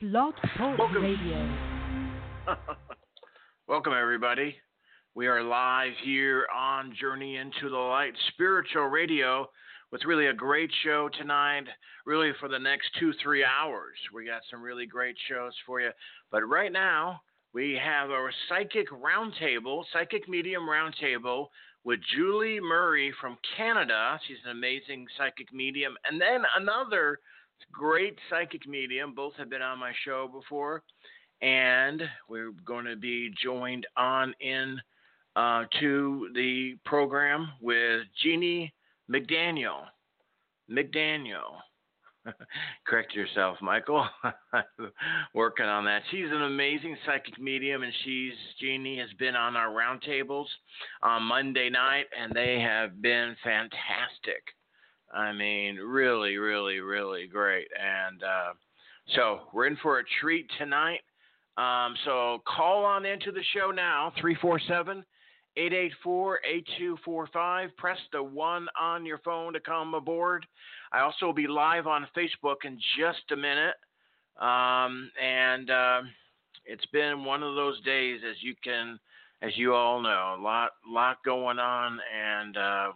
Blog Talk Welcome. Radio. Welcome, everybody. We are live here on Journey into the Light Spiritual Radio with really a great show tonight, really for the next two, three hours. We got some really great shows for you. But right now, we have our Psychic Roundtable, Psychic Medium Roundtable with Julie Murray from Canada. She's an amazing psychic medium. And then another great psychic medium. Both have been on my show before. And we're going to be joined on in uh, to the program with Jeannie McDaniel. McDaniel. Correct yourself, Michael. Working on that. She's an amazing psychic medium, and she's Jeannie has been on our roundtables on Monday night, and they have been fantastic. I mean, really, really, really great. And uh, so we're in for a treat tonight. Um, so call on into the show now, 347 884 8245. Press the one on your phone to come aboard. I also will be live on Facebook in just a minute. Um, and uh, it's been one of those days, as you can, as you all know, a lot, lot going on, and uh,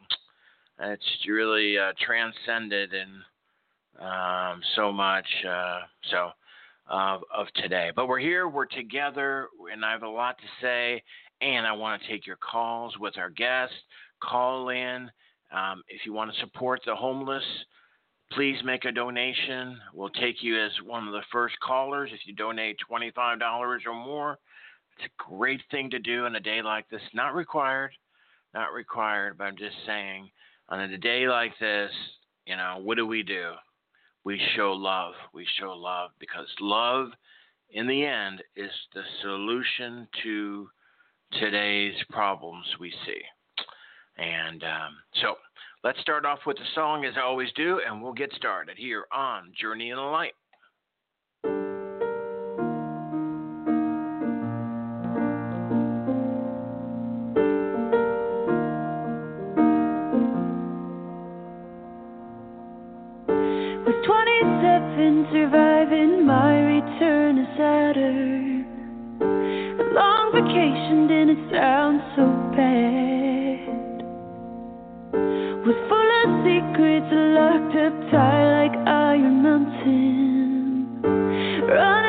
it's really uh, transcended in um, so much. Uh, so of, of today. But we're here, we're together, and I have a lot to say. And I want to take your calls with our guests. Call in. Um, if you want to support the homeless, please make a donation. We'll take you as one of the first callers if you donate $25 or more. It's a great thing to do on a day like this. Not required, not required, but I'm just saying on a day like this, you know, what do we do? we show love. We show love because love, in the end, is the solution to today's problems we see. And um, so let's start off with the song as I always do, and we'll get started here on Journey in the Light. 27 surviving my return to Saturn? A long vacation didn't sound so bad. Was full of secrets locked up tight like Iron Mountain. Running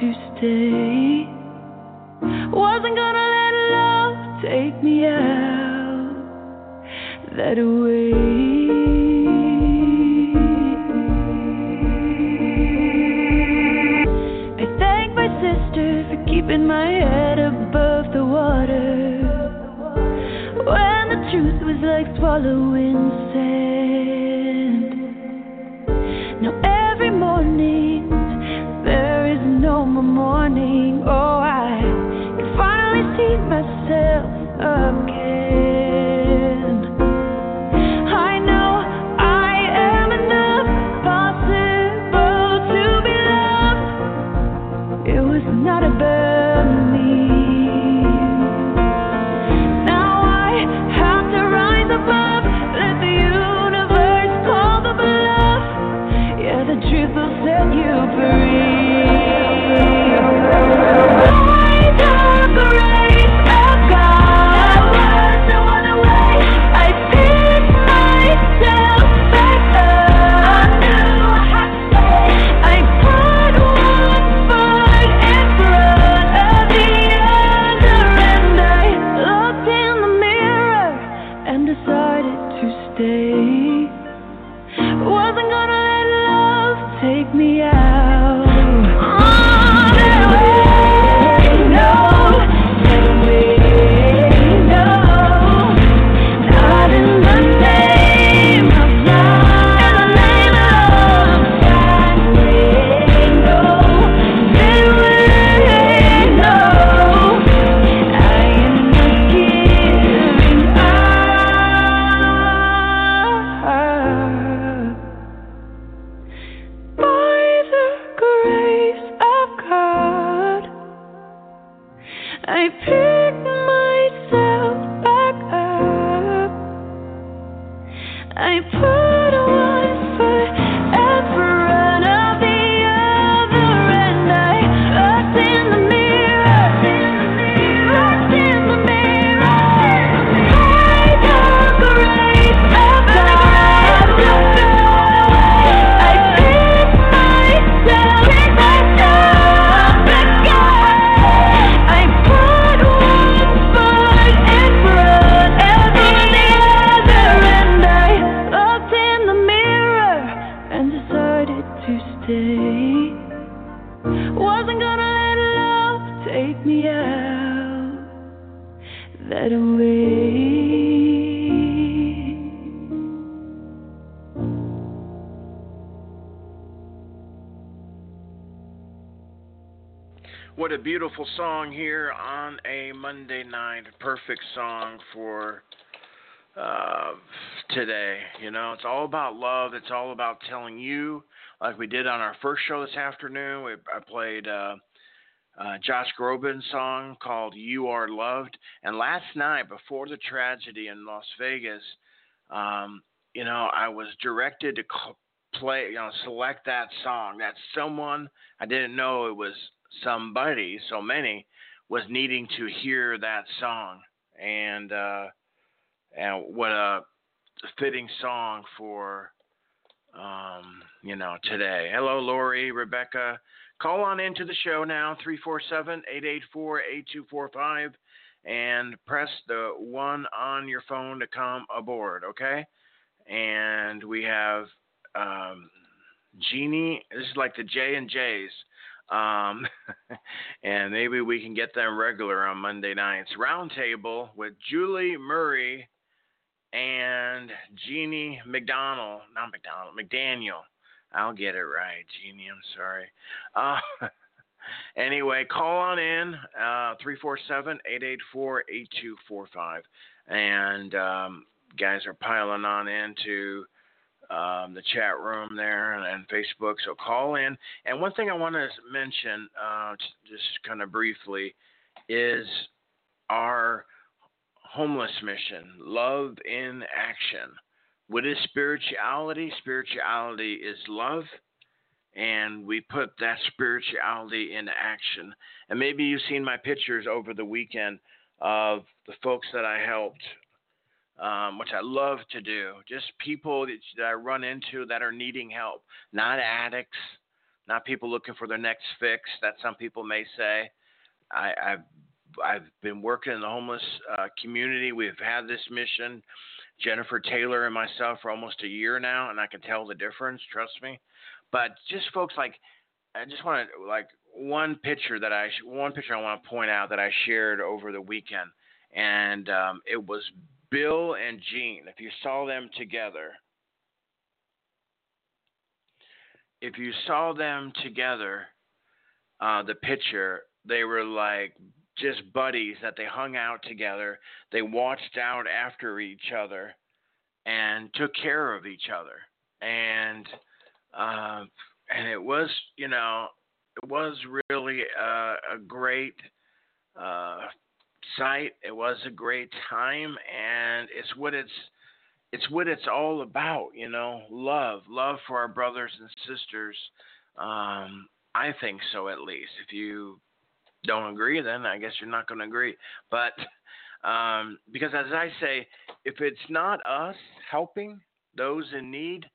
to stay. Wasn't gonna let love take me out that way. I thank my sister for keeping my head above the water. When the truth was like swallowing sand. Today. You know, it's all about love. It's all about telling you, like we did on our first show this afternoon. We, I played uh, uh, Josh Groban's song called "You Are Loved," and last night before the tragedy in Las Vegas, um, you know, I was directed to c- play, you know, select that song. That someone I didn't know it was somebody, so many, was needing to hear that song, and uh, and what a fitting song for um, you know today. Hello, Lori, Rebecca. Call on into the show now, 347-884-8245, and press the one on your phone to come aboard, okay? And we have um, Jeannie. This is like the J and J's. Um, and maybe we can get them regular on Monday nights. Roundtable with Julie Murray and Jeannie McDonald, not McDonald, McDaniel. I'll get it right, Jeannie. I'm sorry. Uh, anyway, call on in uh, 347-884-8245, and um, guys are piling on into um, the chat room there and, and, Facebook. So call in. And one thing I want to mention, uh, just kind of briefly, is our homeless mission, Love in Action. What is spirituality? Spirituality is love, and we put that spirituality into action. And maybe you've seen my pictures over the weekend of the folks that I helped, um, which I love to do. Just people that, I run into that are needing help, not addicts, not people looking for their next fix, that some people may say. I, I've I've been working in the homeless uh, community. We've had this mission, Jennifer Taylor and myself, for almost a year now, and I can tell the difference. Trust me. But just folks like, I just want to like one picture that I one picture I want to point out that I shared over the weekend, and um, it was Bill and Jean. If you saw them together, if you saw them together, uh, the picture they were like just buddies that they hung out together. They watched out after each other and took care of each other. And uh, and it was, you know, it was really a, a great uh, sight. It was a great time, and it's what it's it's what it's all about, you know, love, love for our brothers and sisters. Um, I think so, at least. If you don't agree, then I guess you're not going to agree. But um, because, as I say, if it's not us helping those in need,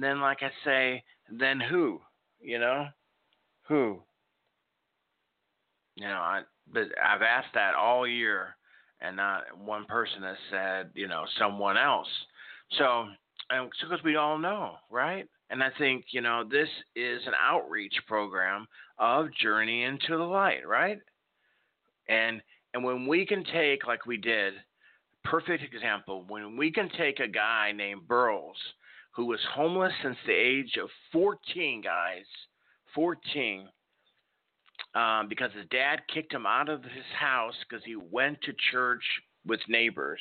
then, like I say, then who? You know, who? You know, I but I've asked that all year, and not one person has said, you know, someone else. So and because we all know, right? And I think you know this is an outreach program of Journey into the Light, right? And and when we can take like we did, perfect example, when we can take a guy named Burles who was homeless since the age of 14, guys, 14, um, because his dad kicked him out of his house because he went to church with neighbors.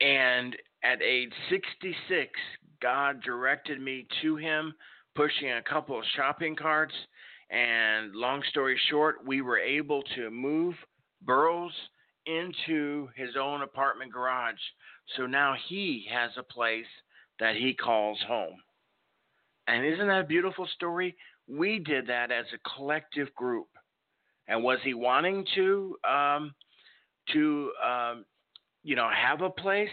And at age 66, God directed me to him, pushing a couple of shopping carts. And long story short, we were able to move Burles into his own apartment garage. So now he has a place that he calls home. And isn't that a beautiful story? We did that as a collective group. And was he wanting to um, to um, you know have a place?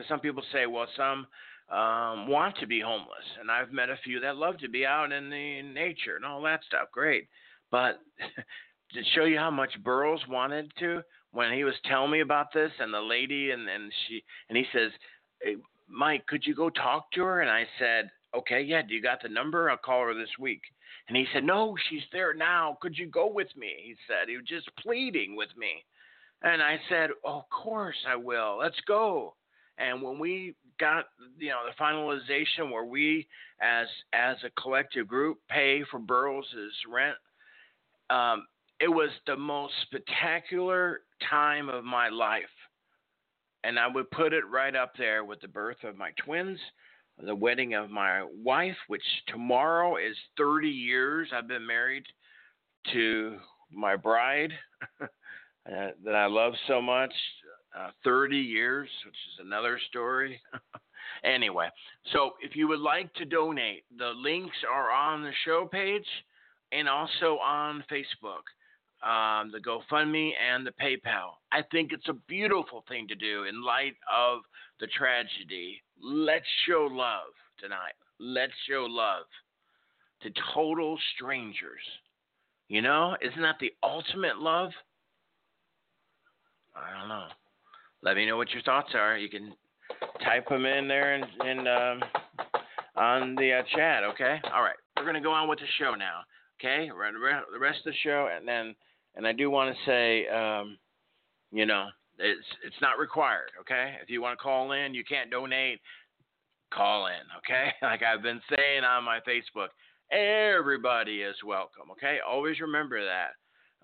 Because some people say, well, some um, want to be homeless, and I've met a few that love to be out in the nature and all that stuff. Great, but to show you how much Burles wanted to, when he was telling me about this, and the lady, and and she, and he says, hey, Mike, could you go talk to her? And I said, okay, yeah. Do you got the number? I'll call her this week. And he said, No, she's there now. Could you go with me? He said, He was just pleading with me. And I said, oh, Of course I will. Let's go. And when we got you know the finalization where we as as a collective group pay for Burles' rent, um, it was the most spectacular time of my life. And I would put it right up there with the birth of my twins, the wedding of my wife, which tomorrow is 30 years I've been married to my bride uh, that I love so much. Uh, 30 years, which is another story. anyway, so if you would like to donate, the links are on the show page and also on Facebook. Um, the GoFundMe and the PayPal. I think it's a beautiful thing to do in light of the tragedy. Let's show love tonight. Let's show love to total strangers. You know, isn't that the ultimate love? I don't know. Let me know what your thoughts are. You can type them in there and, and um, on the uh, chat. Okay. All right. We're gonna go on with the show now. Okay. The rest of the show, and then, and I do want to say, um, you know, it's it's not required. Okay. If you want to call in, you can't donate. Call in. Okay. Like I've been saying on my Facebook, everybody is welcome. Okay. Always remember that.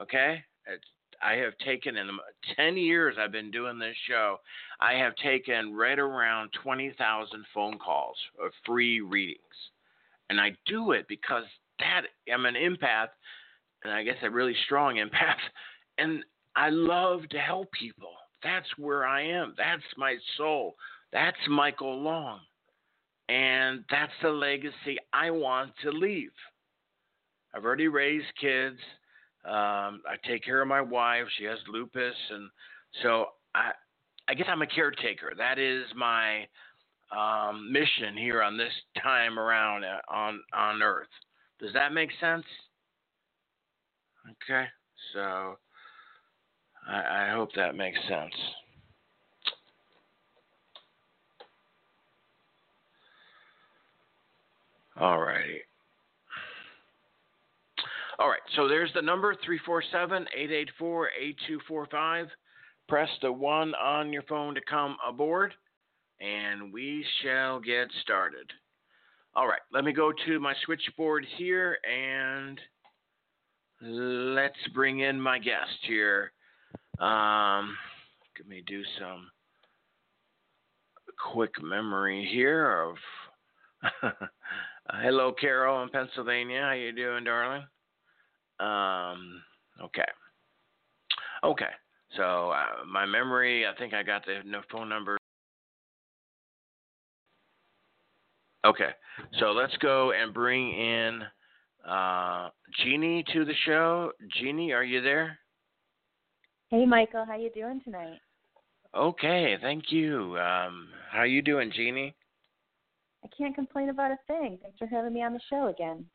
Okay. It's I have taken in 10 years I've been doing this show, I have taken right around 20,000 phone calls of free readings. And I do it because that I'm an empath, and I guess a really strong empath, and I love to help people. That's where I am. That's my soul. That's Michael Long. And that's the legacy I want to leave. I've already raised kids. Um, I take care of my wife. She has lupus, and so I, I guess I'm a caretaker. That is my um, mission here on this time around uh, on on Earth. Does that make sense? Okay, so I, I hope that makes sense. All righty. All right, so there's the number 347 884 8245. Press the one on your phone to come aboard, and we shall get started. All right, let me go to my switchboard here and let's bring in my guest here. Um, let me do some quick memory here of. Hello, Carol in Pennsylvania. How you doing, darling? Um, okay. Okay. So uh, my memory, I think I got the phone number. Okay. So let's go and bring in uh, Jeannie to the show. Jeannie, are you there? Hey, Michael. How you doing tonight? Okay. Thank you. Um, how you doing, Jeannie? I can't complain about a thing. Thanks for having me on the show again.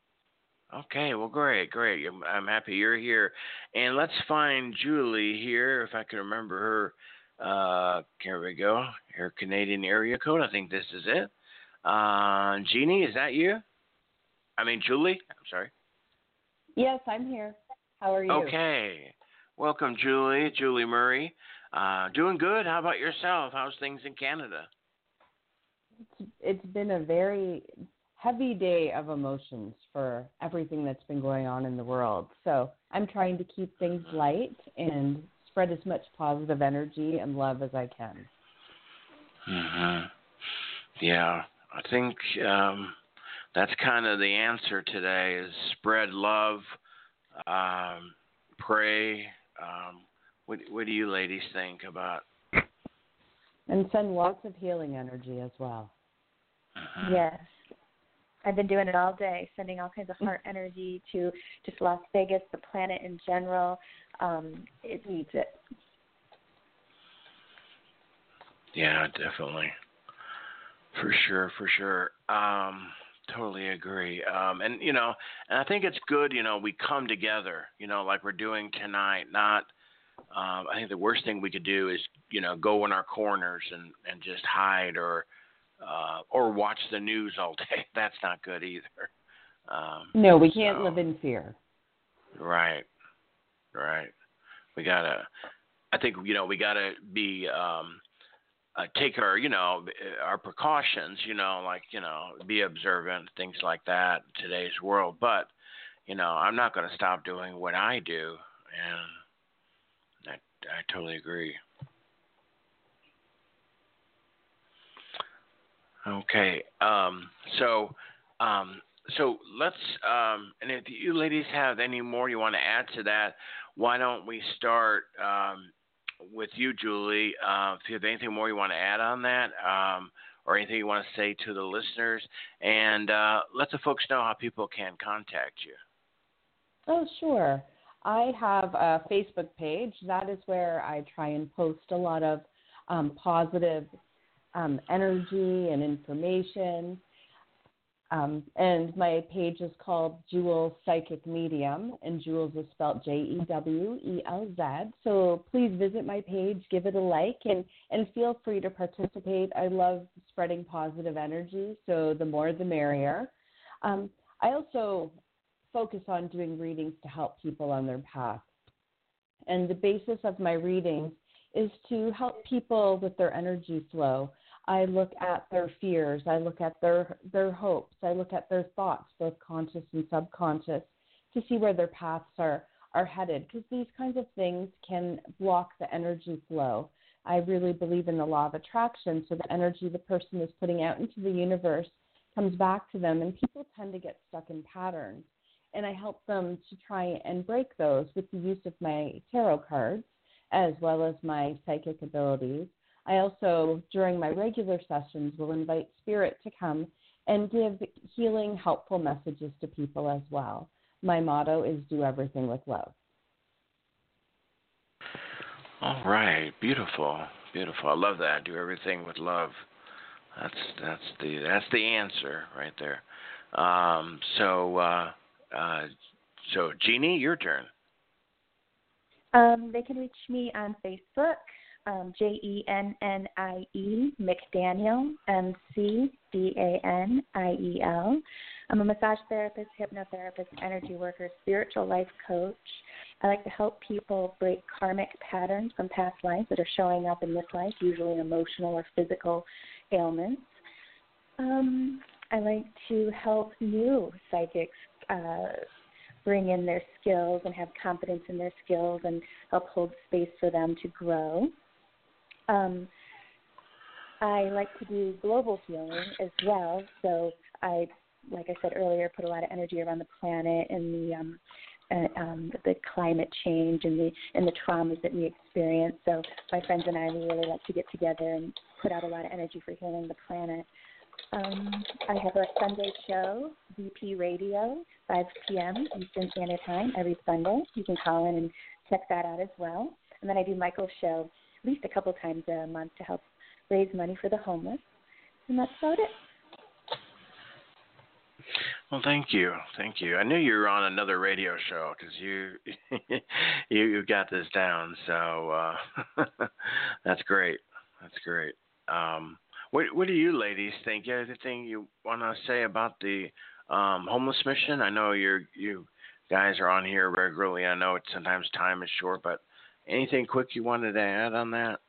Okay, well, great, great. I'm, I'm happy you're here. And let's find Julie here, if I can remember her Uh, here we go. Your Canadian area code. I think this is it. Uh, Jeannie, is that you? I mean, Julie. I'm sorry. Yes, I'm here. How are you? Okay. Welcome, Julie. Julie Murray. Uh, doing good. How about yourself? How's things in Canada? It's, it's been a very heavy day of emotions for everything that's been going on in the world. So I'm trying to keep things light and spread as much positive energy and love as I can. hmm Yeah, I think um, that's kind of the answer today: is spread love, um, pray. Um, what, what do you ladies think about? And send lots of healing energy as well. Mhm. Yes. I've been doing it all day, sending all kinds of heart energy to just Las Vegas, the planet in general. Um, it needs it. Yeah, definitely. For sure, for sure. Um, totally agree. Um, and you know, and I think it's good. You know, we come together. You know, like we're doing tonight. Not. Um, I think the worst thing we could do is, you know, go in our corners and and just hide or, uh, or watch the news all day. That's not good either. Um, No, we can't So- live in fear. Right. Right. We gotta. I think you know we gotta be um, uh, take our you know our precautions. You know, like you know be observant, things like that. In today's world, but you know I'm not going to stop doing what I do, and I I totally agree. Okay. Um. So. Um. So let's, um, and if you ladies have any more you want to add to that, why don't we start um, with you, Julie? Uh, if you have anything more you want to add on that, um, or anything you want to say to the listeners, and uh, let the folks know how people can contact you. Oh, sure. I have a Facebook page. That is where I try and post a lot of um, positive um, energy and information. Um, and my page is called Jewel Psychic Medium, and Jewels is spelled J E W E L Z. So please visit my page, give it a like, and, and feel free to participate. I love spreading positive energy, so the more the merrier. Um, I also focus on doing readings to help people on their path. And the basis of my readings is to help people with their energy flow. I look at their fears, I look at their their hopes, I look at their thoughts, both conscious and subconscious, to see where their paths are are headed because these kinds of things can block the energy flow. I really believe in the law of attraction, so the energy the person is putting out into the universe comes back to them, and people tend to get stuck in patterns. And I help them to try and break those with the use of my tarot cards as well as my psychic abilities. I also, during my regular sessions, will invite spirit to come and give healing, helpful messages to people as well. My motto is do everything with love. All right, beautiful, beautiful. I love that. Do everything with love. That's that's the that's the answer right there. Um, so uh, uh, so Jeannie, your turn. Um, they can reach me on Facebook, um, J E N N I E McDaniel, M C D A N I E L. I'm a massage therapist, hypnotherapist, energy worker, spiritual life coach. I like to help people break karmic patterns from past lives that are showing up in this life, usually emotional or physical ailments. Um, I like to help new psychics uh, bring in their skills and have confidence in their skills and help hold space for them to grow. Um, I like to do global healing as well. So I, like I said earlier, put a lot of energy around the planet and the um, uh, um, the climate change and the and the traumas that we experience. So my friends and I we really like to get together and put out a lot of energy for healing the planet. Um, I have a Sunday show, BP Radio, 5 p.m. Eastern Standard Time every Sunday. You can call in and check that out as well. And then I do Michael's show least a couple times a month to help raise money for the homeless. And that's about it. Well, thank you, thank you. I knew you were on another radio show because you you you got this down. So uh, that's great. That's great. Um, what what do you ladies think? You anything you want to say about the um, homeless mission? I know you're you guys are on here regularly. I know it sometimes time is short, but anything quick you wanted to add on that?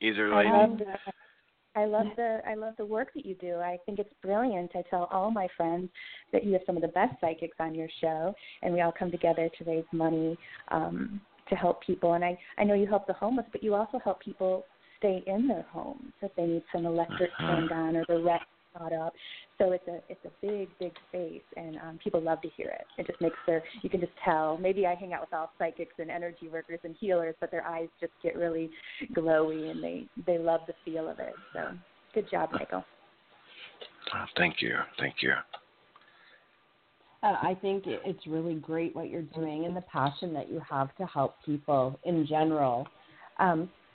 Either I lady. love the I love the I love the work that you do. I think it's brilliant. I tell all my friends that you have some of the best psychics on your show, and we all come together to raise money um, to help people. And I I know you help the homeless, but you also help people stay in their homes if they need some electric Uh-huh. turned on or the rest caught up. So it's a it's a big big space, and um, people love to hear it. It just makes their you can just tell. Maybe I hang out with all psychics and energy workers and healers, but their eyes just get really glowy, and they they love the feel of it. So good job, Michael. Oh, thank you, thank you. Uh, I think it's really great what you're doing and the passion that you have to help people in general.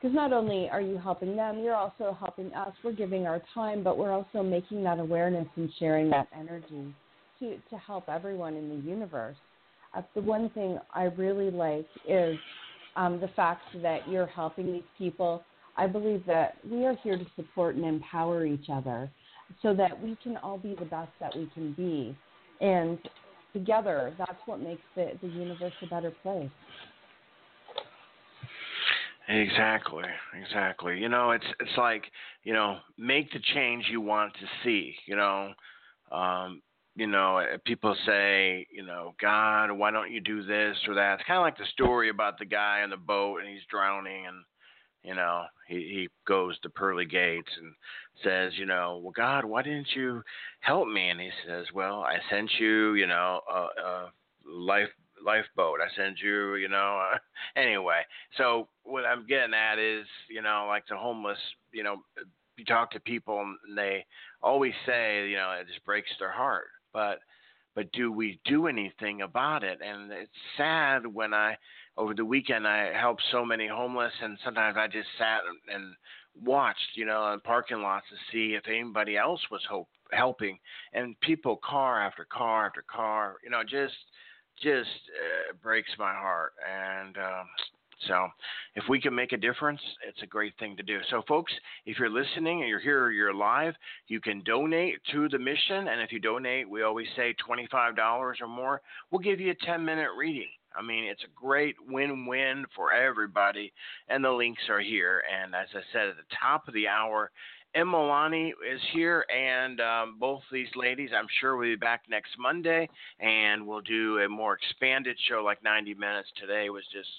Because not only are you helping them, you're also helping us. We're giving our time, but we're also making that awareness and sharing that energy to, to help everyone in the universe. Uh, the one thing I really like is um, the fact that you're helping these people. I believe that we are here to support and empower each other so that we can all be the best that we can be and together that's what makes the, the universe a better place Exactly, exactly. You know, it's it's like you know, make the change you want to see. You know, um, you know, uh, people say, you know, God, why don't you do this or that? It's kind of like the story about the guy on the boat and he's drowning and you know he he goes to pearly gates and says you know well god why didn't you help me and he says well i sent you you know a, a life lifeboat. I send you you know uh, anyway. So what i'm getting at is you know like the homeless you know you talk to people and they always say you know it just breaks their heart. But but do we do anything about it? And it's sad when i over the weekend I helped so many homeless and sometimes I just sat and watched, you know, in parking lots to see if anybody else was hope, helping. And people car after car after car, you know, just just uh, breaks my heart and um so, if we can make a difference, it's a great thing to do. So, folks, if you're listening and you're here, or you're live, you can donate to the mission. And if you donate, we always say $25 or more, we'll give you a 10 minute reading. I mean, it's a great win win for everybody. And the links are here. And as I said at the top of the hour, Emilani is here, and um, both these ladies, I'm sure, will be back next Monday, and we'll do a more expanded show, like 90 minutes. Today was just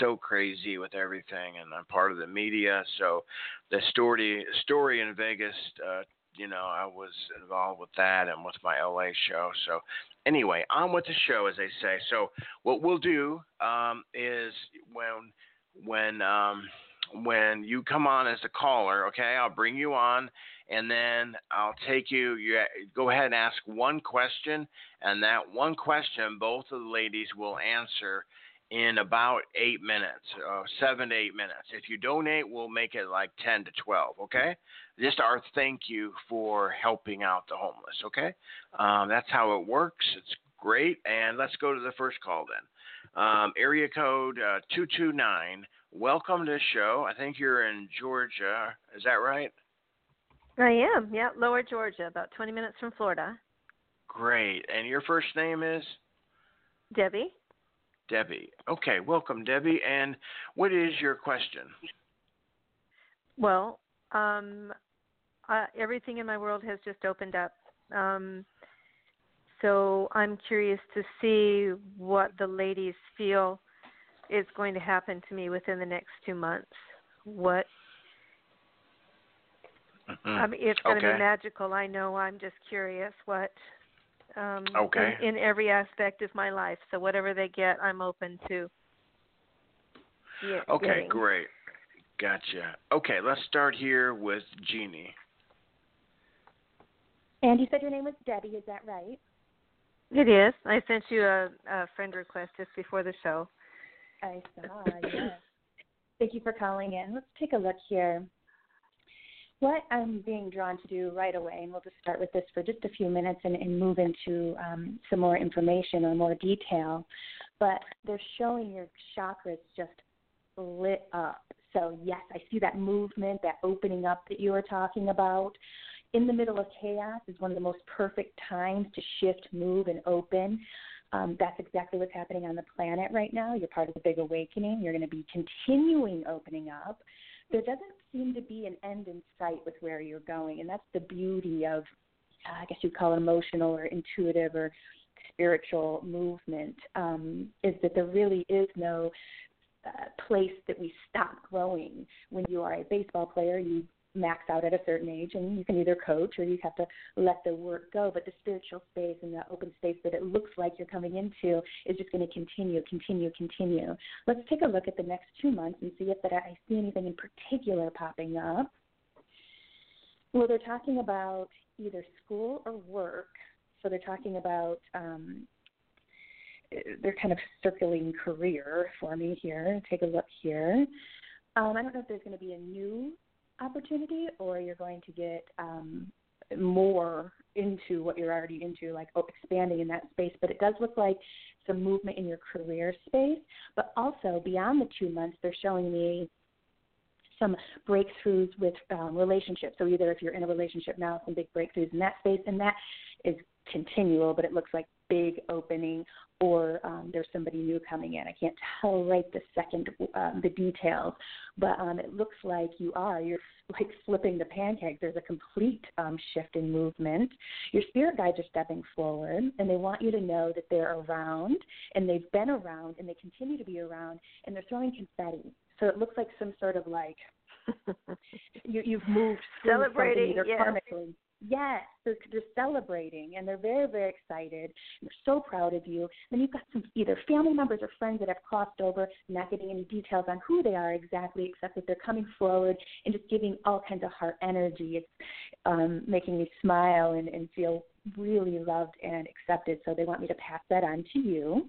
so crazy with everything, and I'm part of the media, so the story story in Vegas, uh, you know, I was involved with that and with my LA show. So anyway, on with the show, as they say. So what we'll do um, is when when um, when you come on as a caller, okay, I'll bring you on, and then I'll take you. You go ahead and ask one question, and that one question, both of the ladies will answer in about eight minutes, uh, seven to eight minutes. If you donate, we'll make it like ten to twelve. Okay, just our thank you for helping out the homeless. Okay, um, that's how it works. It's great, and let's go to the first call then. Um, area code uh, two two nine. Welcome to the show. I think you're in Georgia. Is that right? I am. Yeah, Lower Georgia, about 20 minutes from Florida. Great. And your first name is Debbie. Debbie. Okay, welcome, Debbie. And what is your question? Well, um, uh, everything in my world has just opened up. Um, so I'm curious to see what the ladies feel is going to happen to me within the next two months. What Mhm. I mean, it's going to Okay. be magical. I know. I'm just curious what. Um, Okay. In, in every aspect of my life, so whatever they get, I'm open to. Yeah, Okay, getting. great. Gotcha. Okay, let's start here with Jeannie. And you said your name was Debbie, is that right? It is. I sent you a, a friend request just before the show. I saw, yes. Thank you for calling in. Let's take a look here. what I'm being drawn to do right away, and we'll just start with this for just a few minutes and, and move into um, some more information or more detail. But they're showing your chakras just lit up. So, yes, I see that movement, that opening up that you were talking about. In the middle of chaos is one of the most perfect times to shift, move, and open. Um, that's exactly what's happening on the planet right now. You're part of the big awakening. You're going to be continuing opening up. There doesn't seem to be an end in sight with where you're going, and that's the beauty of, uh, I guess you'd call it emotional or intuitive or spiritual movement. Um, is that there really is no uh, place that we stop growing. When you are a baseball player, you max out at a certain age and you can either coach or you have to let the work go but the spiritual space and the open space that it looks like you're coming into is just going to continue continue continue let's take a look at the next two months and see if that i see anything in particular popping up well they're talking about either school or work so they're talking about um, they're kind of circling career for me here. Take a look here. Um, I don't know if there's going to be a new opportunity or you're going to get um, more into what you're already into, like oh, expanding in that space. But it does look like some movement in your career space. But also beyond the two months, they're showing me some breakthroughs with um, relationships. So either if you're in a relationship now, some big breakthroughs in that space, and that is continual, but it looks like big opening or um, there's somebody new coming in. I can't tell right the second um, the details, but um, it looks like you are. You're like flipping the pancakes. There's a complete um, shift in movement. Your spirit guides are stepping forward, and they want you to know that they're around, and they've been around, and they continue to be around, and they're throwing confetti. So it looks like some sort of like you, you've moved Celebrating, either karmically. Yes, they're, they're celebrating and they're very, very excited. They're so proud of you. Then you've got some either family members or friends that have crossed over, not getting any details on who they are exactly, except that they're coming forward and just giving all kinds of heart energy. It's um, making me smile and, and feel really loved and accepted. So they want me to pass that on to you.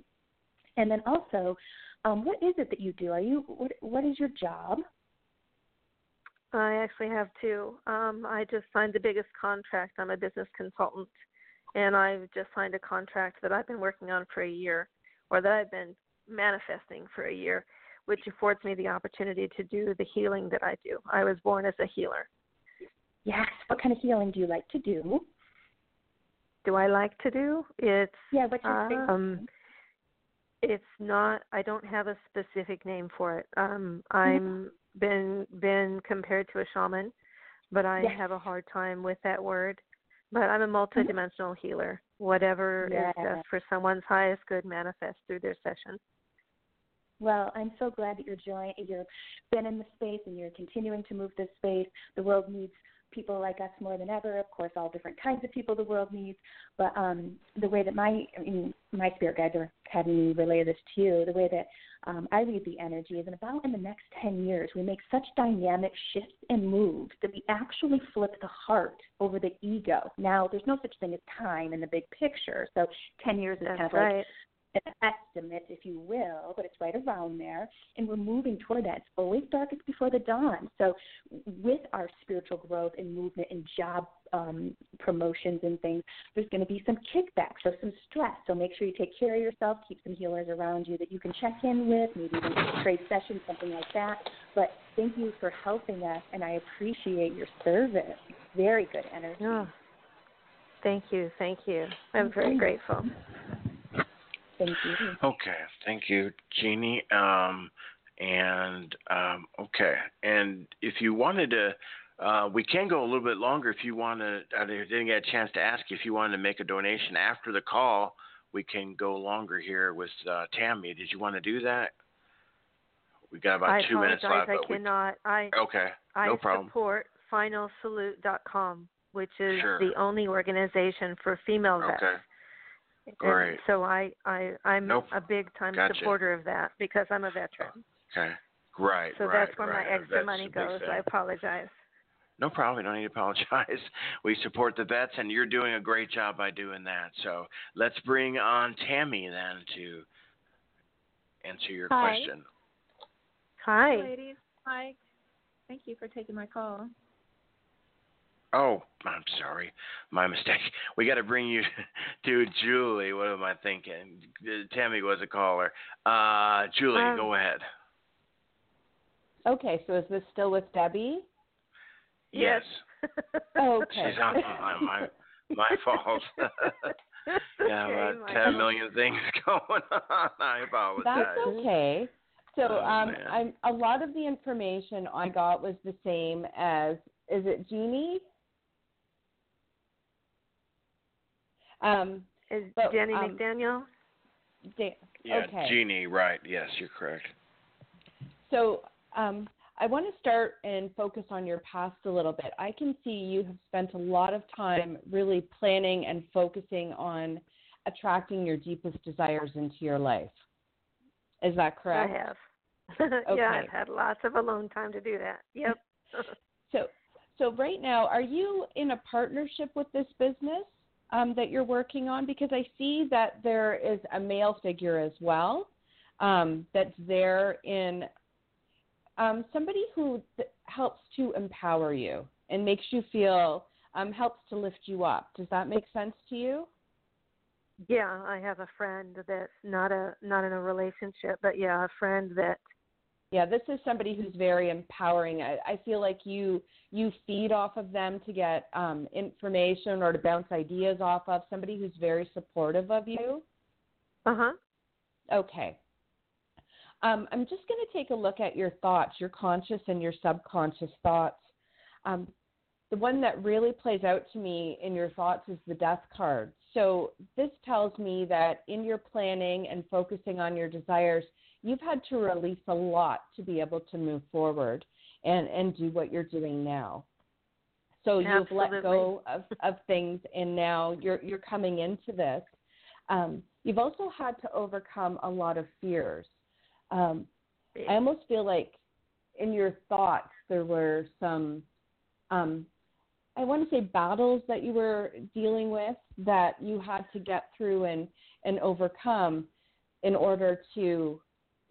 And then also, um, what is it that you do? Are you what? What is your job? I actually have two. Um, I just signed the biggest contract. I'm a business consultant, and I've just signed a contract that I've been working on for a year, or that I've been manifesting for a year, which affords me the opportunity to do the healing that I do. I was born as a healer. Yes. What kind of healing do you like to do? Do I like to do? It's Yeah. What's your favorite? It's not. I don't have a specific name for it. Um, Mm-hmm. I'm been been compared to a shaman, but I Yes. have a hard time with that word. But I'm a multidimensional healer. Whatever is just for someone's highest good manifests through their session. Well, I'm so glad that you're join you're been in the space and you're continuing to move this space. The world needs people like us more than ever. Of course, all different kinds of people the world needs. But um, the way that my I mean, my spirit guides are having me relay this to you, the way that um, I read the energy is in about in the next 10 years, we make such dynamic shifts and moves that we actually flip the heart over the ego. Now, there's no such thing as time in the big picture. So 10 years is That's kind of like an estimate, if you will, but it's right around there, and we're moving toward that. It's always darkest before the dawn. So, with our spiritual growth and movement and job um, promotions and things, there's going to be some kickbacks or some stress. So, make sure you take care of yourself, keep some healers around you that you can check in with, maybe even trade sessions, something like that. But thank you for helping us, and I appreciate your service. Very good energy. Oh, thank you, thank you. I'm very grateful. Thank you. Okay, thank you, Jeannie. Um, and um, okay, and if you wanted to, uh, we can go a little bit longer. If you want to, I didn't get a chance to ask if you wanted to make a donation after the call. We can go longer here with uh, Tammy. Did you want to do that? We got about I two minutes left. I but we- cannot. I okay, I no problem. support finalsalute.com, which is Sure. the only organization for female vets. Okay, And Great. So I I I'm Nope. a big time Gotcha. supporter of that because I'm a veteran. okay, right, So right, that's where right. my extra That's money goes. I apologize. No problem. You don't need to apologize. We support the vets, and you're doing a great job by doing that. So let's bring on Tammy then to answer your Hi. question. Hi. Hi, ladies. Hi. Thank you for taking my call. Oh, I'm sorry, my mistake. We got to bring you to Julie. What am I thinking? Tammy was a caller. Uh, Julie, Um, go ahead. Okay, so is this still with Debbie? Yes, Oh, okay. she's on my my, my fault. yeah, Okay, about my- ten million things going on. I apologize. That's okay. So Oh, um. I'm, a lot of the information I got was the same as is it Jeannie? Um, Is But, Jenny um, McDaniel? da- Yeah, okay. Jeannie, right? Yes, you're correct. So um, I want to start and focus on your past a little bit. I can see you have spent a lot of time really planning and focusing on attracting your deepest desires into your life. Is that correct? I have. Okay. yeah, I've had lots of alone time to do that. Yep. So, so right now, are you in a partnership with this business um, that you're working on? Because I see that there is a male figure as well um, that's there in um, somebody who th- helps to empower you and makes you feel um, helps to lift you up. Does that make sense to you? yeah, I have a friend that's not a not in a relationship, but yeah, a friend that Yeah, this is somebody who's very empowering. I, I feel like you you feed off of them to get um, information or to bounce ideas off of. Somebody who's very supportive of you. uh huh. Okay. Um, I'm just going to take a look at your thoughts, your conscious and your subconscious thoughts. Um, the one that really plays out to me in your thoughts is the death card. So this tells me that in your planning and focusing on your desires, you've had to release a lot to be able to move forward and, and do what you're doing now. So you've let go of, of things and now you're you're coming into this. Um, you've also had to overcome a lot of fears. Um, I almost feel like in your thoughts there were some um, I want to say battles that you were dealing with that you had to get through and and overcome in order to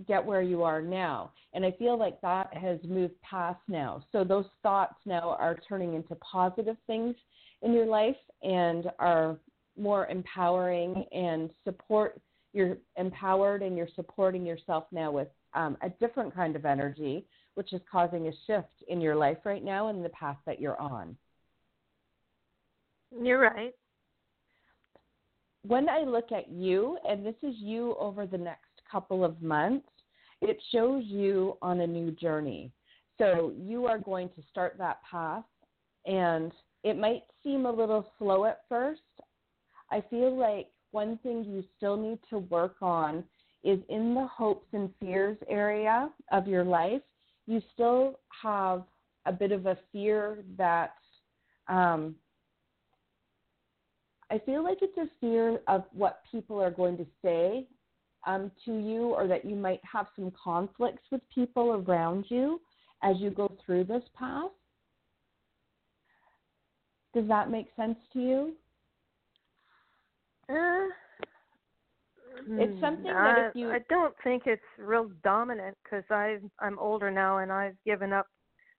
get where you are now. And I feel like that has moved past now. So those thoughts now are turning into positive things in your life and are more empowering and support you're empowered and you're supporting yourself now with um, a different kind of energy, which is causing a shift in your life right now and the path that you're on. You're right. When I look at you, and this is you over the next couple of months, it shows you on a new journey. So you are going to start that path, and it might seem a little slow at first. I feel like one thing you still need to work on is in the hopes and fears area of your life. You still have a bit of a fear that um, I feel like it's a fear of what people are going to say um, to you, or that you might have some conflicts with people around you as you go through this path. Does that make sense to you? Uh, It's something mm, that if you- I don't think it's real dominant because I I'm older now and I've given up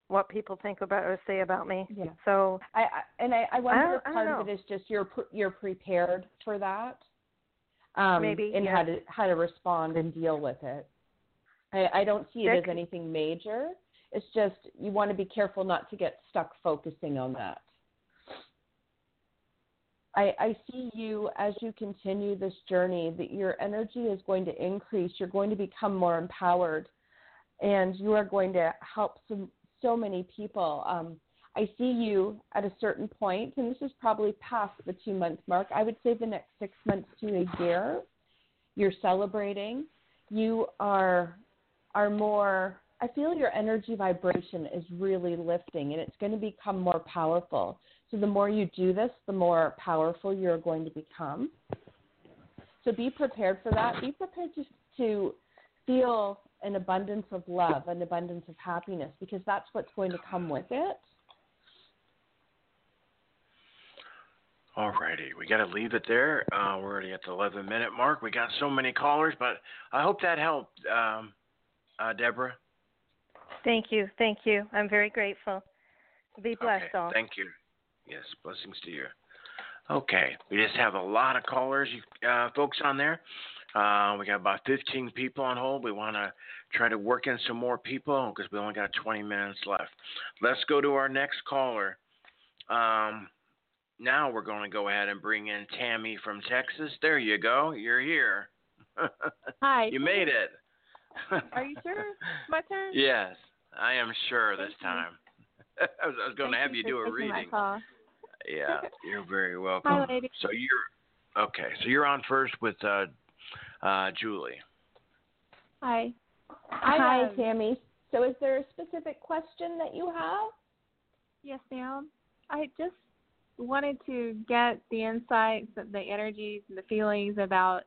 what people think about or say about me. Yeah. So I, I and I, I wonder don't- if part of it is just you're you're prepared for that, um, Maybe, and yeah. how to how to respond and deal with it. I, I don't see it as anything major. It's just you want to be careful not to get stuck focusing on that. I, I see you as you continue this journey that your energy is going to increase. You're going to become more empowered, and you are going to help some, so many people. Um, I see you at a certain point, and this is probably past the two month mark. I would say the next six months to a year, you're celebrating. You are are more. I feel your energy vibration is really lifting, and it's going to become more powerful. So the more you do this, the more powerful you're going to become. So be prepared for that. Be prepared to, to feel an abundance of love, an abundance of happiness, because that's what's going to come with it. All righty, we got to leave it there. Uh, we're already at the 11 minute mark. We got so many callers, but I hope that helped, um, uh, Deborah. thank you, thank you. I'm very grateful. Be blessed okay, all. Thank you. Yes, blessings to you. Okay, we just have a lot of callers, you uh, folks on there. Uh, we got about 15 people on hold. We want to try to work in some more people because we only got 20 minutes left. Let's go to our next caller. Um, now we're going to go ahead and bring in Tammy from Texas. There you go. You're here. Hi. you made it. Are you sure? My turn? Yes, I am sure this Thank you. time. I was, I was going to have you for do a reading. Call. Yeah, you're very welcome. Hi, lady. So you're okay. So you're on first with uh, uh, Julie. Hi. Hi, have- Tammy. So, is there a specific question that you have? Yes, ma'am. I just wanted to get the insights, the energies, and the feelings about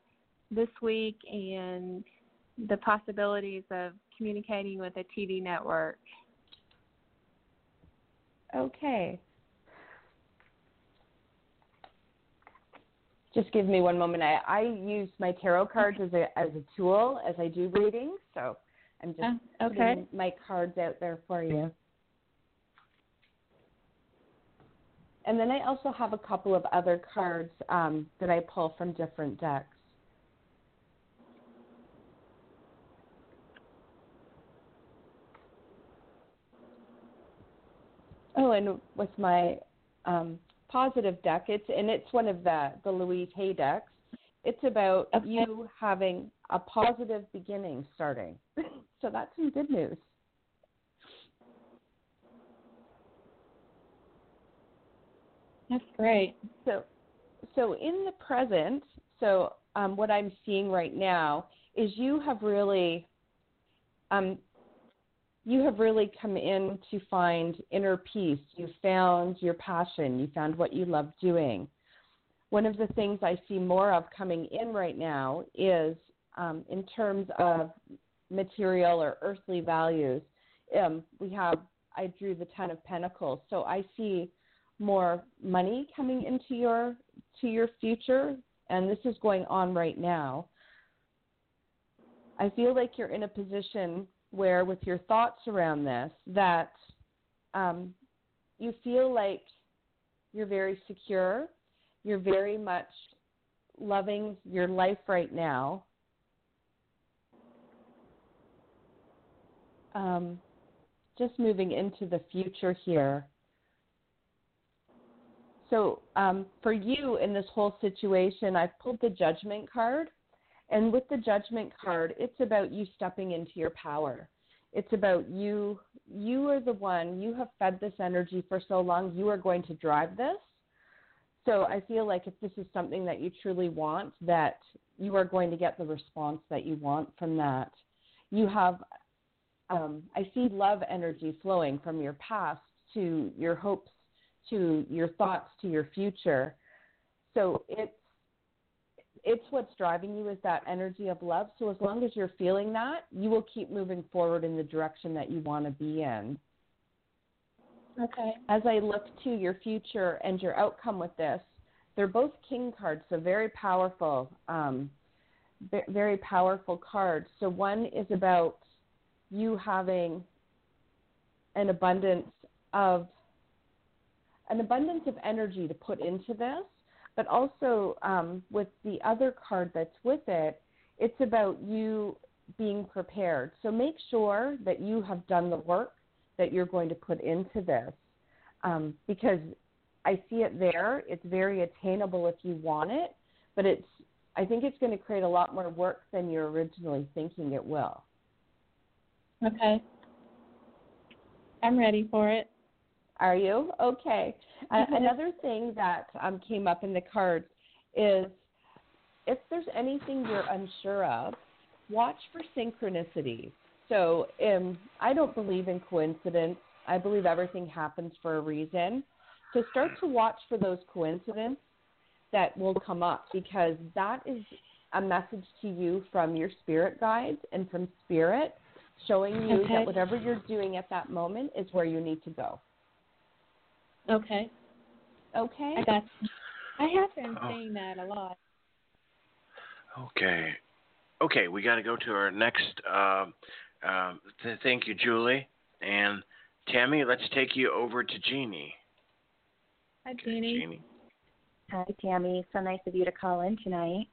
this week and the possibilities of communicating with a TV network. Okay. Just give me one moment. I, I use my tarot cards as a as a tool as I do readings, so I'm just Uh, okay. putting my cards out there for you. And then I also have a couple of other cards um, that I pull from different decks. Oh, and with my um, positive deck, it's and it's one of the the Louise Hay decks. It's about Okay. you having a positive beginning starting. so that's some good news. That's great. So, so in the present, so um, what I'm seeing right now is you have really, um, you have really come in to find inner peace. You found your passion. You found what you love doing. One of the things I see more of coming in right now is um, in terms of material or earthly values. Um, we have I drew the Ten of Pentacles, so I see more money coming into your to your future and this is going on right now i feel like you're in a position where with your thoughts around this that um, you feel like you're very secure you're very much loving your life right now um, just moving into the future here so um, for you in this whole situation, I've pulled the judgment card. And with the judgment card, it's about you stepping into your power. It's about you. You are the one. You have fed this energy for so long. You are going to drive this. So I feel like if this is something that you truly want, that you are going to get the response that you want from that. You have, um, I see love energy flowing from your past to your hopes to your thoughts to your future. So it's it's what's driving you is that energy of love. So as long as you're feeling that, you will keep moving forward in the direction that you want to be in. Okay. As I look to your future and your outcome with this, they're both king cards, so very powerful, um, ve- very powerful cards. So one is about you having an abundance of an abundance of energy to put into this, but also um, with the other card that's with it, it's about you being prepared. So make sure that you have done the work that you're going to put into this um, because I see it there. It's very attainable if you want it, but it's I think it's going to create a lot more work than you're originally thinking it will. Okay. I'm ready for it. Are you okay? Uh, Mhm. another thing that um, came up in the cards is if there's anything you're unsure of, watch for synchronicities. So um, I don't believe in coincidence. I believe everything happens for a reason. So start to watch for those coincidences that will come up because that is a message to you from your spirit guides and from spirit showing you Okay. that whatever you're doing at that moment is where you need to go. Okay. Okay? I got you. I have been Oh. saying that a lot. Okay. Okay, we got to go to our next. Uh, uh, th- thank you, Julie. And Tammy, let's take you over to Jeannie. Hi, Okay, Jeannie. Jeannie. Hi, Tammy. So nice of you to call in tonight.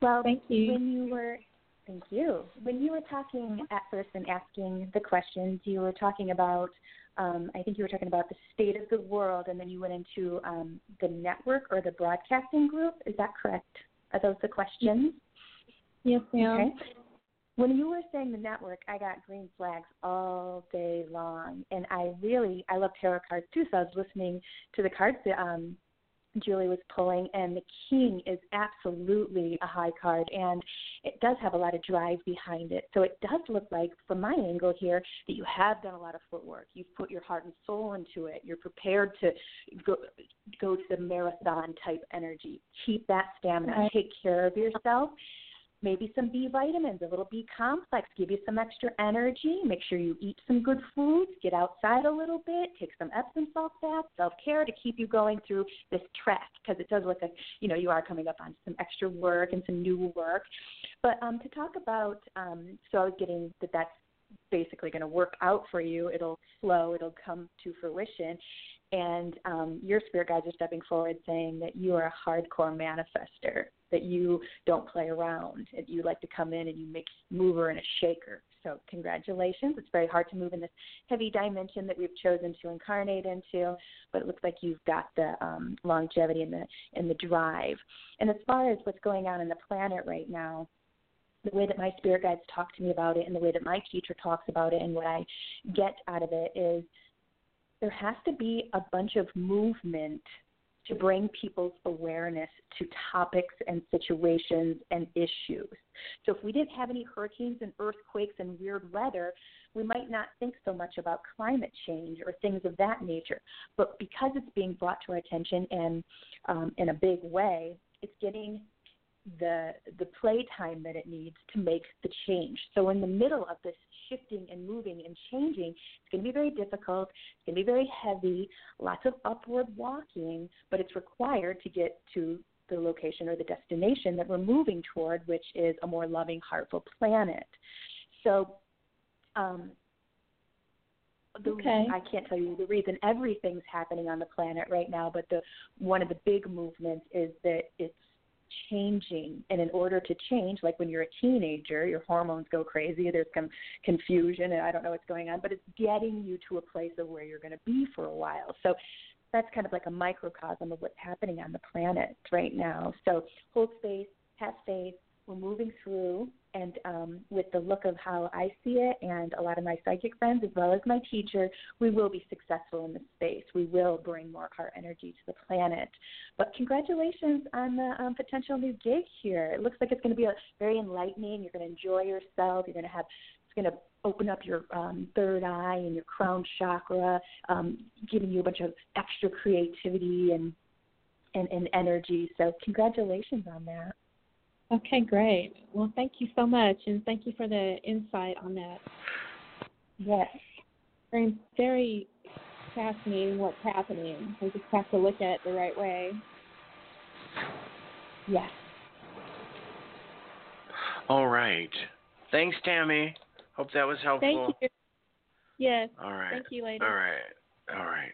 Well, Thank you. when you were thank you when you were talking at first and asking the questions you were talking about um, i think you were talking about the state of the world and then you went into um, the network or the broadcasting group. Is that correct? Are those the questions? Yes, ma'am. okay. When you were saying the network i got green flags all day long. And i really i love tarot cards too so i was listening to the cards um Julie was pulling, and the king is absolutely a high card, and it does have a lot of drive behind it. So it does look like, from my angle here, that you have done a lot of footwork. You've put your heart and soul into it. You're prepared to go go to the marathon type energy. Keep that stamina. Right. Take care of yourself. Maybe some B vitamins, a little B complex, give you some extra energy. Make sure you eat some good foods, get outside a little bit, take some Epsom salt baths, self care to keep you going through this trek because it does look like you know you are coming up on some extra work and some new work. But um, to talk about, um, so I was getting that that's basically going to work out for you. It'll flow. It'll come to fruition. And um, your spirit guides are stepping forward saying that you are a hardcore manifester, that you don't play around, that you like to come in and you make mover and a shaker. So congratulations. It's very hard to move in this heavy dimension that we've chosen to incarnate into, but it looks like you've got the um, longevity and the and the drive. And as far as what's going on in the planet right now, the way that my spirit guides talk to me about it and the way that my teacher talks about it and what I get out of it is there has to be a bunch of movement to bring people's awareness to topics and situations and issues. So if we didn't have any hurricanes and earthquakes and weird weather, we might not think so much about climate change or things of that nature. But because it's being brought to our attention and um, in a big way, it's getting the the playtime that it needs to make the change. So in the middle of this shifting and moving and changing, it's going to be very difficult. It's going to be very heavy. Lots of upward walking, but it's required to get to the location or the destination that we're moving toward, which is a more loving, heartful planet. So. Um, the, Okay. I can't tell you the reason everything's happening on the planet right now, but the one of the big movements is that it's changing. And in order to change like when you're a teenager your hormones go crazy there's some confusion and i don't know what's going on but it's getting you to a place of where you're going to be for a while. So that's kind of like a microcosm of what's happening on the planet right now. So hold space have faith we're moving through and um, with the look of how I see it and a lot of my psychic friends as well as my teacher, we will be successful in this space. We will bring more heart energy to the planet. But congratulations on the um, potential new gig here. It looks like it's going to be a very enlightening. You're going to enjoy yourself. You're going to have it's going to open up your um, third eye and your crown chakra, um, giving you a bunch of extra creativity and, and and energy. So congratulations on that. Okay, great. Well, thank you so much, and thank you for the insight on that. Yes. Very, very fascinating what's happening. We just have to look at it the right way. Yes. All right. Thanks, Tammy. Hope that was helpful. Thank you. Yes. All right. Thank you, lady. All right. All right.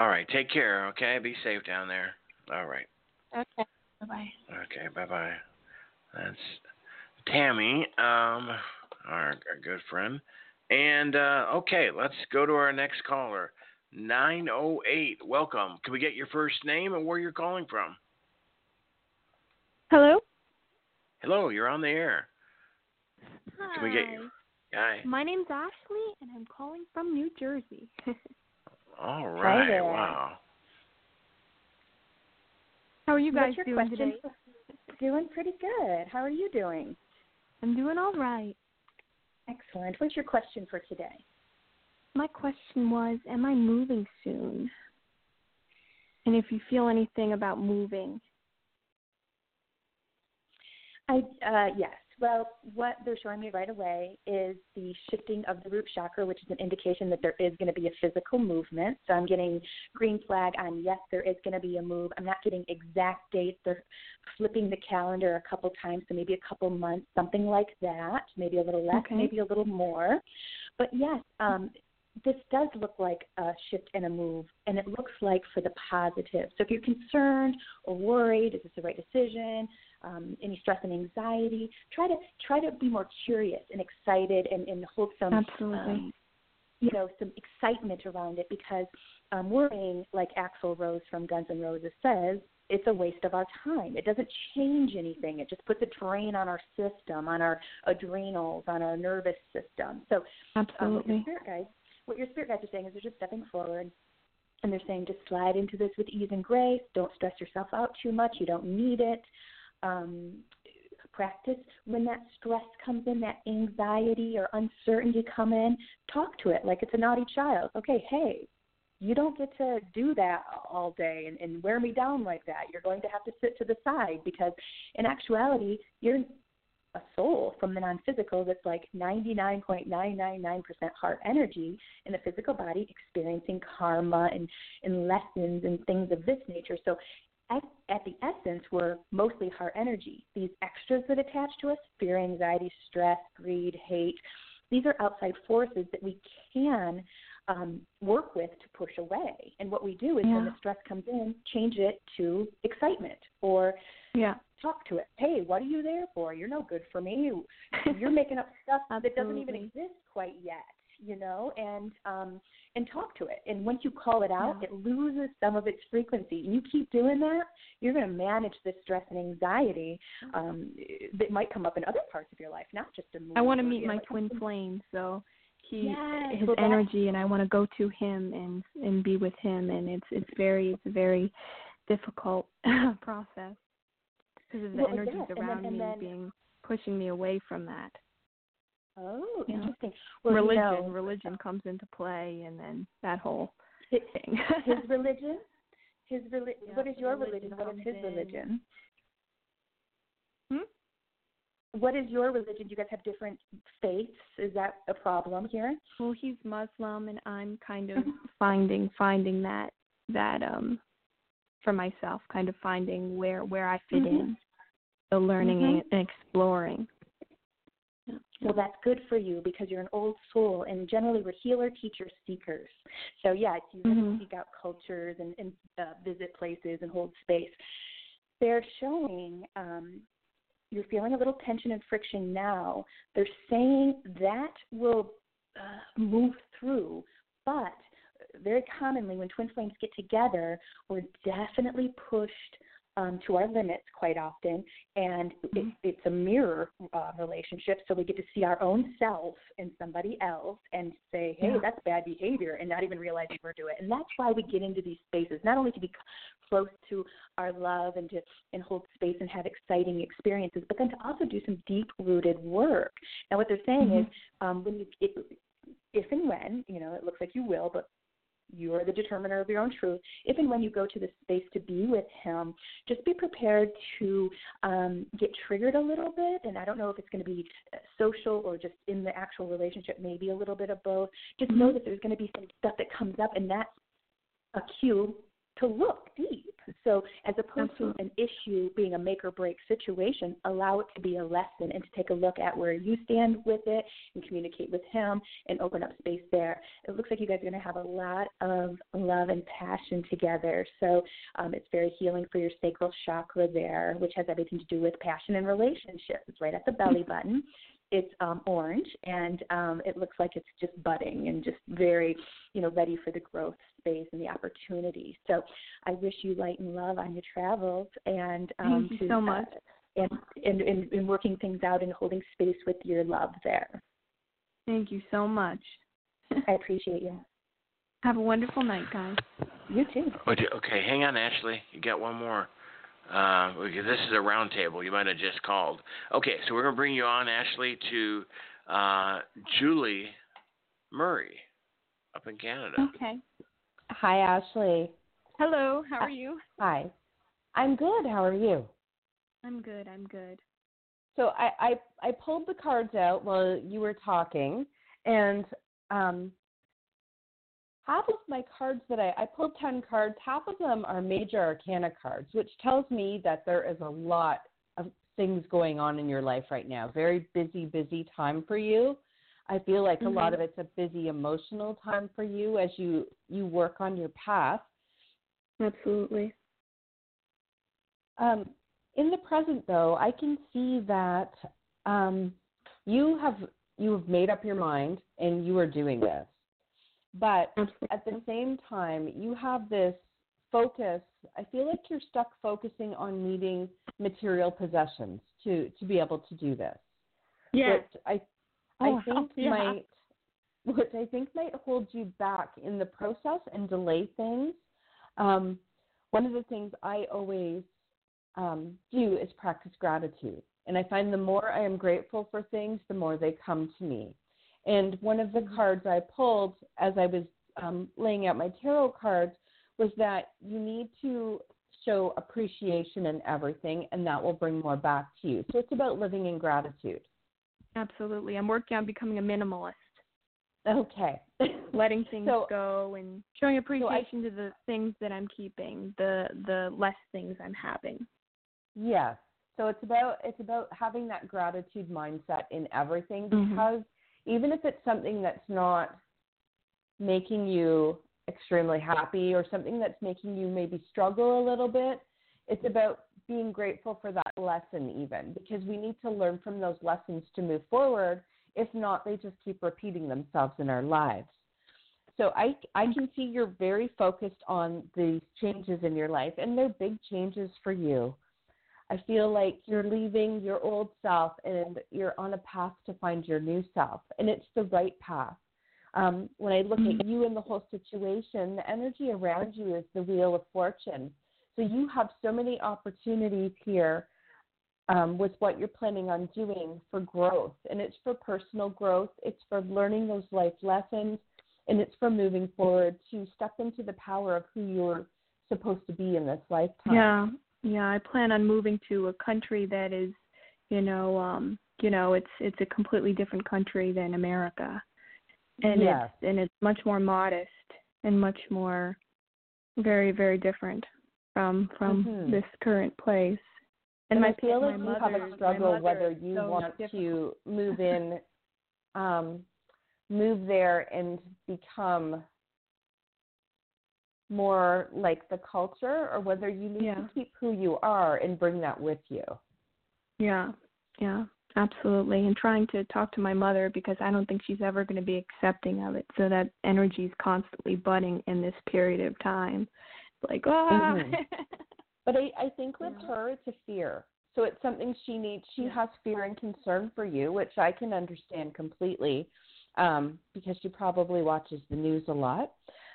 All right. Take care, okay? Be safe down there. All right. Okay. Bye bye. Okay, bye bye. That's Tammy, um, our, our good friend. And uh, okay, let's go to our next caller. 908. Welcome. Can we get your first name and where you're calling from? Hello. Hello, you're on the air. Hi. Can we get you? Hi. My name's Ashley, and I'm calling from New Jersey. All right. there. Wow. How are you guys doing question? today? Doing pretty good. How are you doing? I'm doing all right. Excellent. What's your question for today? My question was, am I moving soon? And if you feel anything about moving. I uh, yes. Well, what they're showing me right away is the shifting of the root chakra, which is an indication that there is going to be a physical movement. So I'm getting green flag on yes, there is going to be a move. I'm not getting exact dates. They're flipping the calendar a couple times, so maybe a couple months, something like that. Maybe a little less, Okay. maybe a little more. But yes, um, this does look like a shift and a move, and it looks like for the positive. So if you're concerned or worried, is this the right decision? Um, any stress and anxiety, try to try to be more curious and excited, and, and hold some Absolutely. um, you know some excitement around it because um, worrying, like Axl Rose from Guns N' Roses says, it's a waste of our time. It doesn't change anything. It just puts a drain on our system, on our adrenals, on our nervous system. So um, Absolutely. spirit guides, what your spirit guides are saying is they're just stepping forward, and they're saying just slide into this with ease and grace. Don't stress yourself out too much. You don't need it. Um, practice when that stress comes in, that anxiety or uncertainty come in. Talk to it like it's a naughty child. Okay, hey, you don't get to do that all day and, and wear me down like that. You're going to have to sit to the side because, in actuality, you're a soul from the non-physical that's like 99.999% heart energy in the physical body experiencing karma and, and lessons and things of this nature. So at, at the essence, we're mostly heart energy. These extras that attach to us, fear, anxiety, stress, greed, hate, these are outside forces that we can um, work with to push away. And what we do is when the stress comes in, change it to excitement or Yeah. talk to it. Hey, what are you there for? You're no good for me. You're making up stuff that doesn't even exist quite yet, you know, and um and talk to it. And once you call it out, Yeah. it loses some of its frequency. And you keep doing that, you're going to manage the stress and anxiety um that might come up in other parts of your life, not just a I want to meet my comes twin flame, so he Yes, his well, energy and I want to go to him and and be with him and it's it's very it's a very difficult process because of the Well, energies yes, and then- around and me then- being pushing me away from that. Oh, Yeah. interesting. Well, you religion know, religion comes into play and then that whole hi- thing. his religion his reli- Yeah, what is your religion religion what is his religion Hmm? what is your religion do you guys have different faiths is that a problem here Well, he's Muslim, and I'm kind of finding finding that that um for myself, kind of finding where where I fit Mhm. in. So learning Mhm. and exploring. Well that's good for you because you're an old soul and generally we're healer teacher, seekers so yeah it's you Mhm. seek out cultures and, and uh, visit places and hold space they're showing um you're feeling a little tension and friction now. They're saying that will uh, move through, but very commonly when twin flames get together, we're definitely pushed um, to our limits quite often, and it, Mhm. it's a mirror uh, relationship. So we get to see our own self in somebody else and say, "Hey, Yeah. that's bad behavior," and not even realizing we're doing it. And that's why we get into these spaces, not only to be close to our love and to and hold space and have exciting experiences, but then to also do some deep rooted work. Now, what they're saying is, um, when you if, if and when you know, it looks like you will, but you are the determiner of your own truth. If and when you go to the space to be with him, just be prepared to um, get triggered a little bit. And I don't know if it's going to be uh, social or just in the actual relationship, maybe a little bit of both. Just know Mhm. that there's going to be some stuff that comes up, and that's a cue to look deep. So, as opposed Absolutely. to an issue being a make or break situation, allow it to be a lesson and to take a look at where you stand with it and communicate with him and open up space there. It looks like you guys are going to have a lot of love and passion together. So, um, it's very healing for your sacral chakra there, which has everything to do with passion and relationships. It's right at the belly button. It's um, orange, and um, it looks like it's just budding and just very, you know, ready for the growth space and the opportunity. So, I wish you light and love on your travels, and um, Thank you to, so much. Uh, and, and, and, and working things out and holding space with your love there. Thank you so much. I appreciate you. Have a wonderful night, guys. You too. Oh, Okay, hang on, Ashley. You got one more. Uh, because this is a roundtable. You might have just called. Okay, so we're going to bring you on, Ashley, to uh, Julie Murray up in Canada. Okay. Hi, Ashley. Hello. How are you? Hi. I'm good. How are you? I'm good. I'm good. So I, I I pulled the cards out while you were talking, and um, half of my cards that I I pulled ten cards. Half of them are major arcana cards, which tells me that there is a lot of things going on in your life right now. Very busy, busy time for you. I feel like a lot of it's a busy emotional time for you as you you work on your path. Absolutely. Um, in the present, though, I can see that um, you have you have made up your mind and you are doing this, but Absolutely. at the same time, you have this focus. I feel like you're stuck focusing on needing material possessions to to be able to do this. Yes. Which I Oh, I think yeah. might which I think might hold you back in the process and delay things. Um, one of the things I always um, do is practice gratitude. And I find the more I am grateful for things, the more they come to me. And one of the cards I pulled as I was um, laying out my tarot cards was that you need to show appreciation in everything, and that will bring more back to you. So it's about living in gratitude. Absolutely. I'm working on becoming a minimalist, Okay. letting things So- go and showing appreciation to the things that I'm keeping, the the less things I'm having. Yes. So it's about it's about having that gratitude mindset in everything Mhm. because even if it's something that's not making you extremely happy or something that's making you maybe struggle a little bit, it's about being grateful for that lesson even because we need to learn from those lessons to move forward. If not, they just keep repeating themselves in our lives. So I I can see you're very focused on these changes in your life and they're big changes for you. I feel like you're leaving your old self and you're on a path to find your new self, and it's the right path. Um, when I look at you and the whole situation, the energy around you is the wheel of fortune. So you have so many opportunities here um, with what you're planning on doing for growth, and it's for personal growth, it's for learning those life lessons, and it's for moving forward to step into the power of who you're supposed to be in this lifetime. Yeah. Yeah, I plan on moving to a country that is, you know, um, you know, it's it's a completely different country than America. And Yes. it's and it's much more modest and much more very very different from from Mhm. this current place. And, my I feel like you have a struggle whether you so want difficult. to move in, um, move there and become more like the culture, or whether you need Yeah. to keep who you are and bring that with you. Yeah, yeah, absolutely. And trying to talk to my mother because I don't think she's ever going to be accepting of it. So that energy is constantly budding in this period of time. Like, ah. Mhm. But I, I think with Yeah. her, it's a fear. So it's something she needs. She has fear and concern for you, which I can understand completely, um, because she probably watches the news a lot.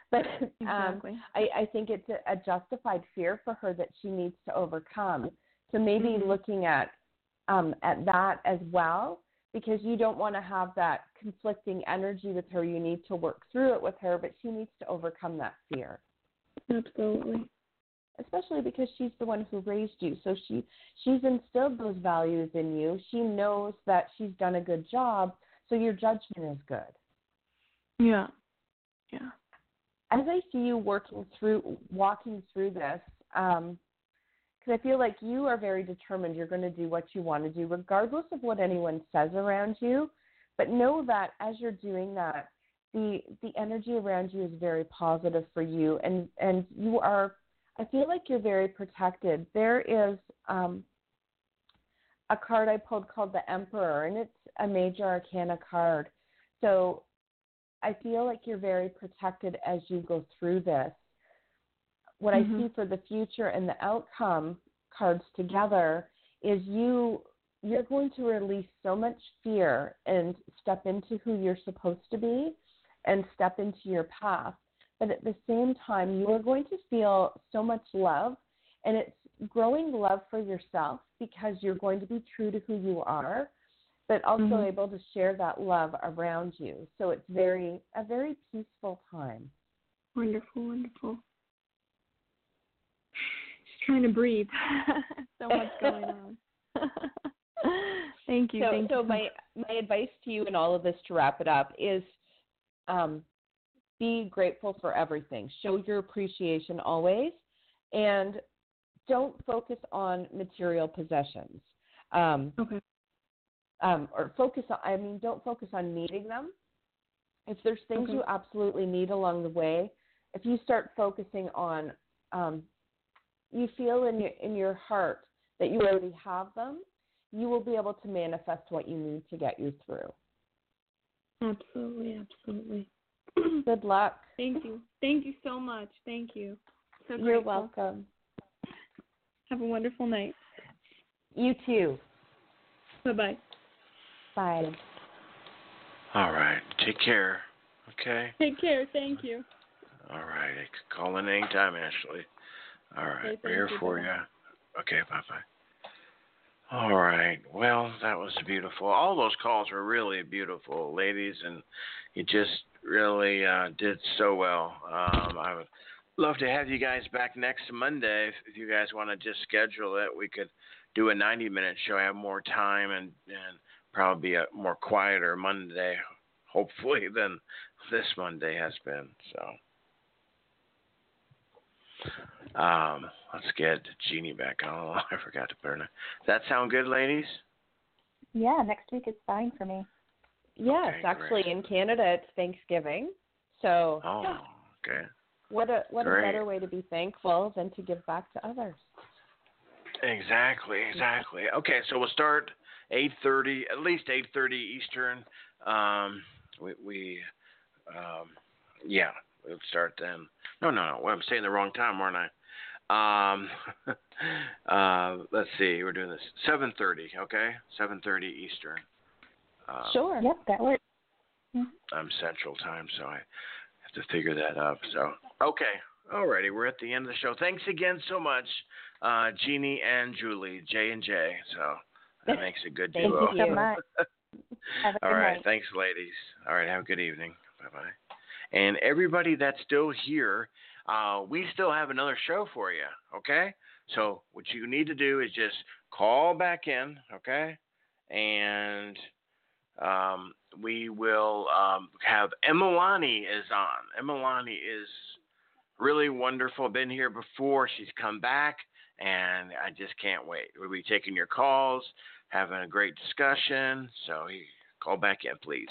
But um. I, I think it's a, a justified fear for her that she needs to overcome. So maybe Mhm. looking at um, at that as well, because you don't want to have that conflicting energy with her. You need to work through it with her, but she needs to overcome that fear, Absolutely. especially because she's the one who raised you. So she she's instilled those values in you. She knows that she's done a good job, so your judgment is good. Yeah. Yeah. As I see you working through, walking through this, because I feel like you are very determined. You're going to do what you want to do, regardless of what anyone says around you. But know that as you're doing that, the the energy around you is very positive for you, and and you are. I feel like you're very protected. There is um, a card I pulled called the Emperor, and it's a major arcana card. So I feel like you're very protected as you go through this. What Mhm. I see for the future and the outcome cards together is you you're going to release so much fear and step into who you're supposed to be and step into your path. But at the same time, you are going to feel so much love and it's growing love for yourself because you're going to be true to who you are but also Mhm. able to share that love around you. So it's very a very peaceful time. Wonderful, wonderful. Just trying to breathe. so much going on. thank you. so thank so you. my my advice to you in all of this to wrap it up is um, be grateful for everything. Show your appreciation always and don't focus on material possessions. Um, Okay. Um, or focus on. I mean, don't focus on needing them. If there's things Okay. you absolutely need along the way, if you start focusing on, um, you feel in your in your heart that you already have them, you will be able to manifest what you need to get you through. Absolutely, absolutely. Good luck. Thank you. Thank you so much. Thank you. So You're grateful. welcome. Have a wonderful night. You too. Bye bye. Bye. All right. Take care. Okay. Take care. Thank you. All right. I could call in anytime, Ashley. All right. Okay, We're here you. for you. Okay. Bye bye. All right. Well, that was beautiful. All those calls were really beautiful, ladies, and you just really uh, did so well. Um, I would love to have you guys back next Monday. If, if you guys want to just schedule it, we could do a 90 minute show. I have more time and, and probably be a more quieter Monday, hopefully, than this Monday has been. So. Um, let's get Jeannie back on. I forgot to put her name. Does that sound good, ladies? Yeah, next week is fine for me. Yes, Okay, actually, great. in Canada it's Thanksgiving. So Oh, okay. what a what Great. a better way to be thankful than to give back to others. Exactly, exactly. Okay, so we'll start 8:30, at least 8:30 Eastern. Um, we, we um, yeah, we'll start then. No, no, no. Well, I'm saying the wrong time, aren't I? Um, uh, let's see. We're doing this 7:30. Okay, 7:30 Eastern. Um, Sure. Yep, that works. I'm Central Time, so I have to figure that up. So, okay, alrighty, we're at the end of the show. Thanks again so much, uh, Jeannie and Julie, J and J. So that makes a good Thank duo. Thank you so much. Have a All right, night. thanks, ladies. All right, have a good evening. Bye bye. And everybody that's still here, uh, we still have another show for you. Okay, so what you need to do is just call back in. Okay, and um, we will um, have Emilani is on. Emilani is really wonderful. Been here before. She's come back, and I just can't wait. We'll be taking your calls, having a great discussion. So you call back in, please.